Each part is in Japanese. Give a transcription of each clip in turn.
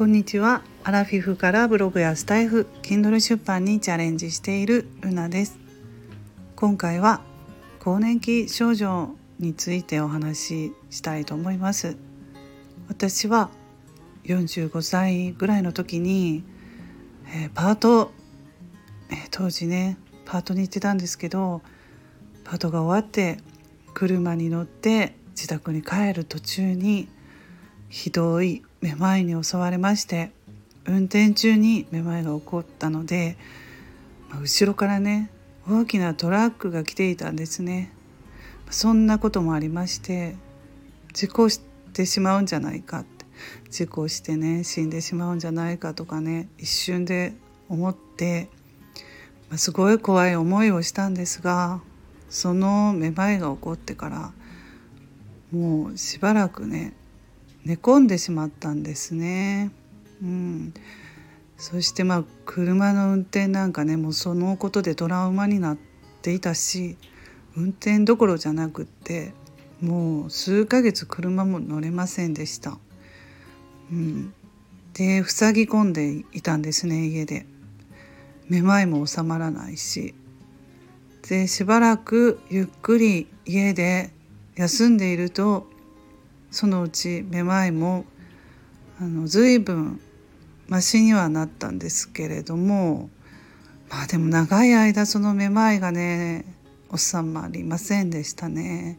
こんにちは。アラフィフからブログやスタイフ Kindle 出版にチャレンジしているルナです。今回は更年期症状についてお話ししたいと思います。私は45歳ぐらいの時に、えー、パート、えー、当時ねパートに行ってたんですけどパートが終わって車に乗って自宅に帰る途中にひどいめまいに襲われまして運転中にめまいが起こったので、まあ、後ろからね大きなトラックが来ていたんですね。そんなこともありまして事故してしまうんじゃないかって。事故してね死んでしまうんじゃないかとかね一瞬で思って、まあ、すごい怖い思いをしたんですがそのめまいが起こってからもうしばらくね寝込んでしまったんですね。うん、そしてまあ車の運転なんかねもうそのことでトラウマになっていたし運転どころじゃなくってもう数ヶ月車も乗れませんでした。うん、で塞ぎ込んでいたんですね家で。めまいも収まらないしでしばらくゆっくり家で休んでいるとそのうちめまいもあの随分マシにはなったんですけれどもまあでも長い間そのめまいがね収まりませんでしたね。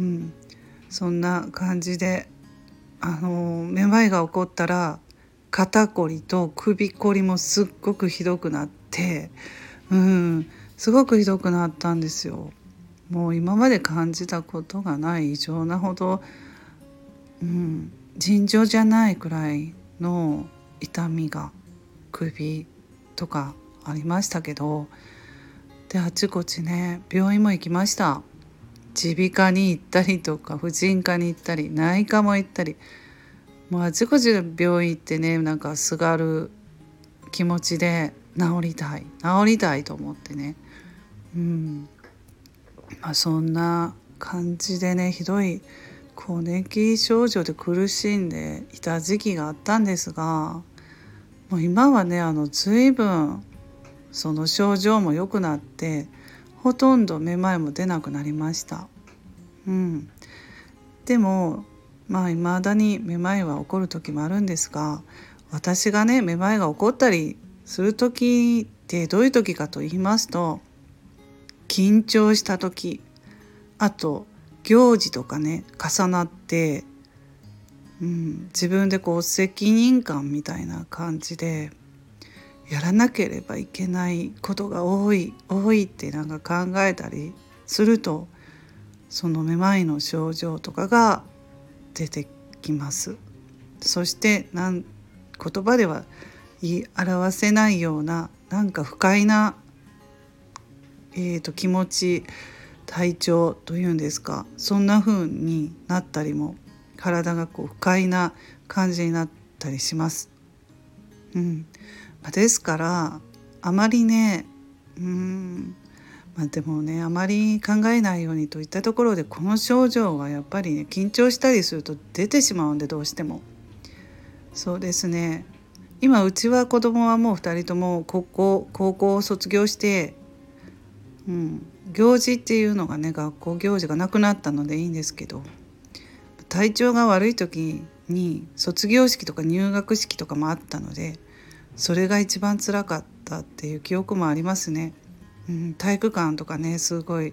うん、そんな感じであのめまいが起こったら肩こりと首こりもすっごくひどくなって、うん、すごくひどくなったんですよ。もう今まで感じたことがない異常なほどうん、尋常じゃないくらいの痛みが首とかありましたけどであちこちね病院も行きました。耳鼻科に行ったりとか婦人科に行ったり内科も行ったり。もうあちこちで病院行ってねなんかすがる気持ちで治りたい治りたいと思ってね。うん。まあそんな感じでねひどい更年期症状で苦しんでいた時期があったんですがもう今はねあの随分その症状も良くなってほとんどめまいも出なくなりました。うん、でもまあ未だにめまいは起こる時もあるんですが私がねめまいが起こったりする時ってどういう時かと言いますと緊張した時あと行事とかね重なって、うん、自分でこう責任感みたいな感じでやらなければいけないことが多い多いってなんか考えたりするとそのめまいの症状とかが出てきます。そしてなん言葉では言い表せないようななんか不快な、えーと気持ち体調というんですかそんな風になったりも体がこう不快な感じになったりします。うん。まあ、ですからあまりねうん。まあ、でもねあまり考えないようにといったところでこの症状はやっぱりね緊張したりすると出てしまうんでどうしても。そうですね。今うちは子供はもう2人とも高校高校を卒業してうん、行事っていうのがね学校行事がなくなったのでいいんですけど体調が悪い時に卒業式とか入学式とかもあったのでそれが一番つらかったっていう記憶もありますね。うん、体育館とかねすごい、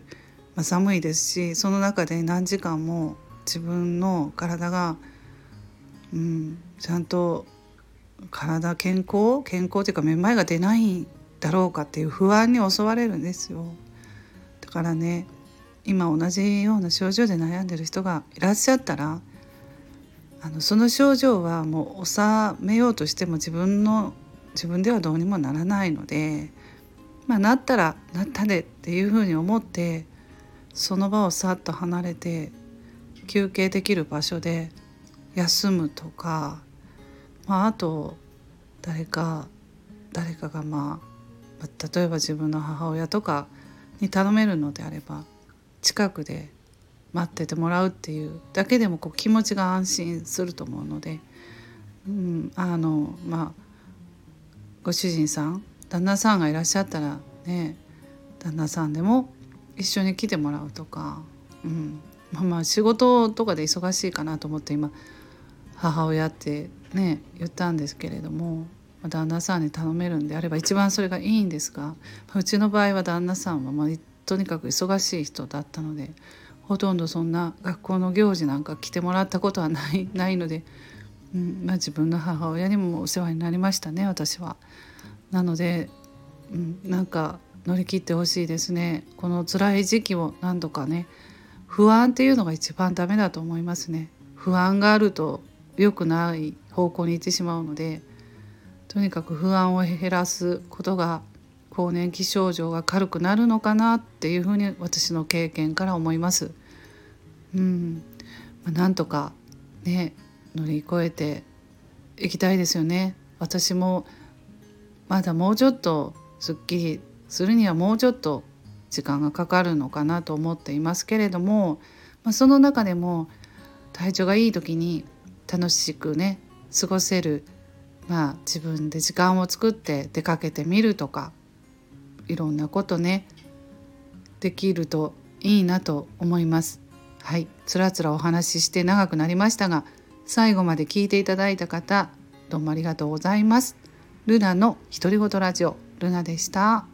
まあ、寒いですしその中で何時間も自分の体が、うん、ちゃんと体健康？健康っていうかめまいが出ないだろうかっていう不安に襲われるんですよからね今同じような症状で悩んでる人がいらっしゃったらあのその症状はもう収めようとしても自分の自分ではどうにもならないのでまあなったらなったでっていうふうに思ってその場をさっと離れて休憩できる場所で休むとか、まあ、あと誰か誰かがまあ例えば自分の母親とかに頼めるのであれば近くで待っててもらうっていうだけでもこう気持ちが安心すると思うので、うん、あのまあご主人さん旦那さんがいらっしゃったらね旦那さんでも一緒に来てもらうとか、うん、まあまあ仕事とかで忙しいかなと思って今母親ってね言ったんですけれども旦那さんに頼めるんであれば一番それがいいんですがうちの場合は旦那さんはまあとにかく忙しい人だったのでほとんどそんな学校の行事なんか来てもらったことはないないので、うんまあ、自分の母親にもお世話になりましたね私は。なので、うん、なんか乗り切ってほしいですねこの辛い時期を何とかね不安っていうのが一番ダメだと思いますね不安があると良くない方向に行ってしまうのでとにかく不安を減らすことが更年期症状が軽くなるのかなっていうふうに私の経験から思います。うん、まあ、なんとかね乗り越えていきたいですよね。私もまだもうちょっとすっきりするにはもうちょっと時間がかかるのかなと思っていますけれども、まあ、その中でも体調がいい時に楽しくね過ごせる、まあ、自分で時間を作って出かけてみるとかいろんなことねできるといいなと思います。はい、つらつらお話しして長くなりましたが最後まで聞いていただいた方どうもありがとうございます。ルナの独り言ラジオルナでした。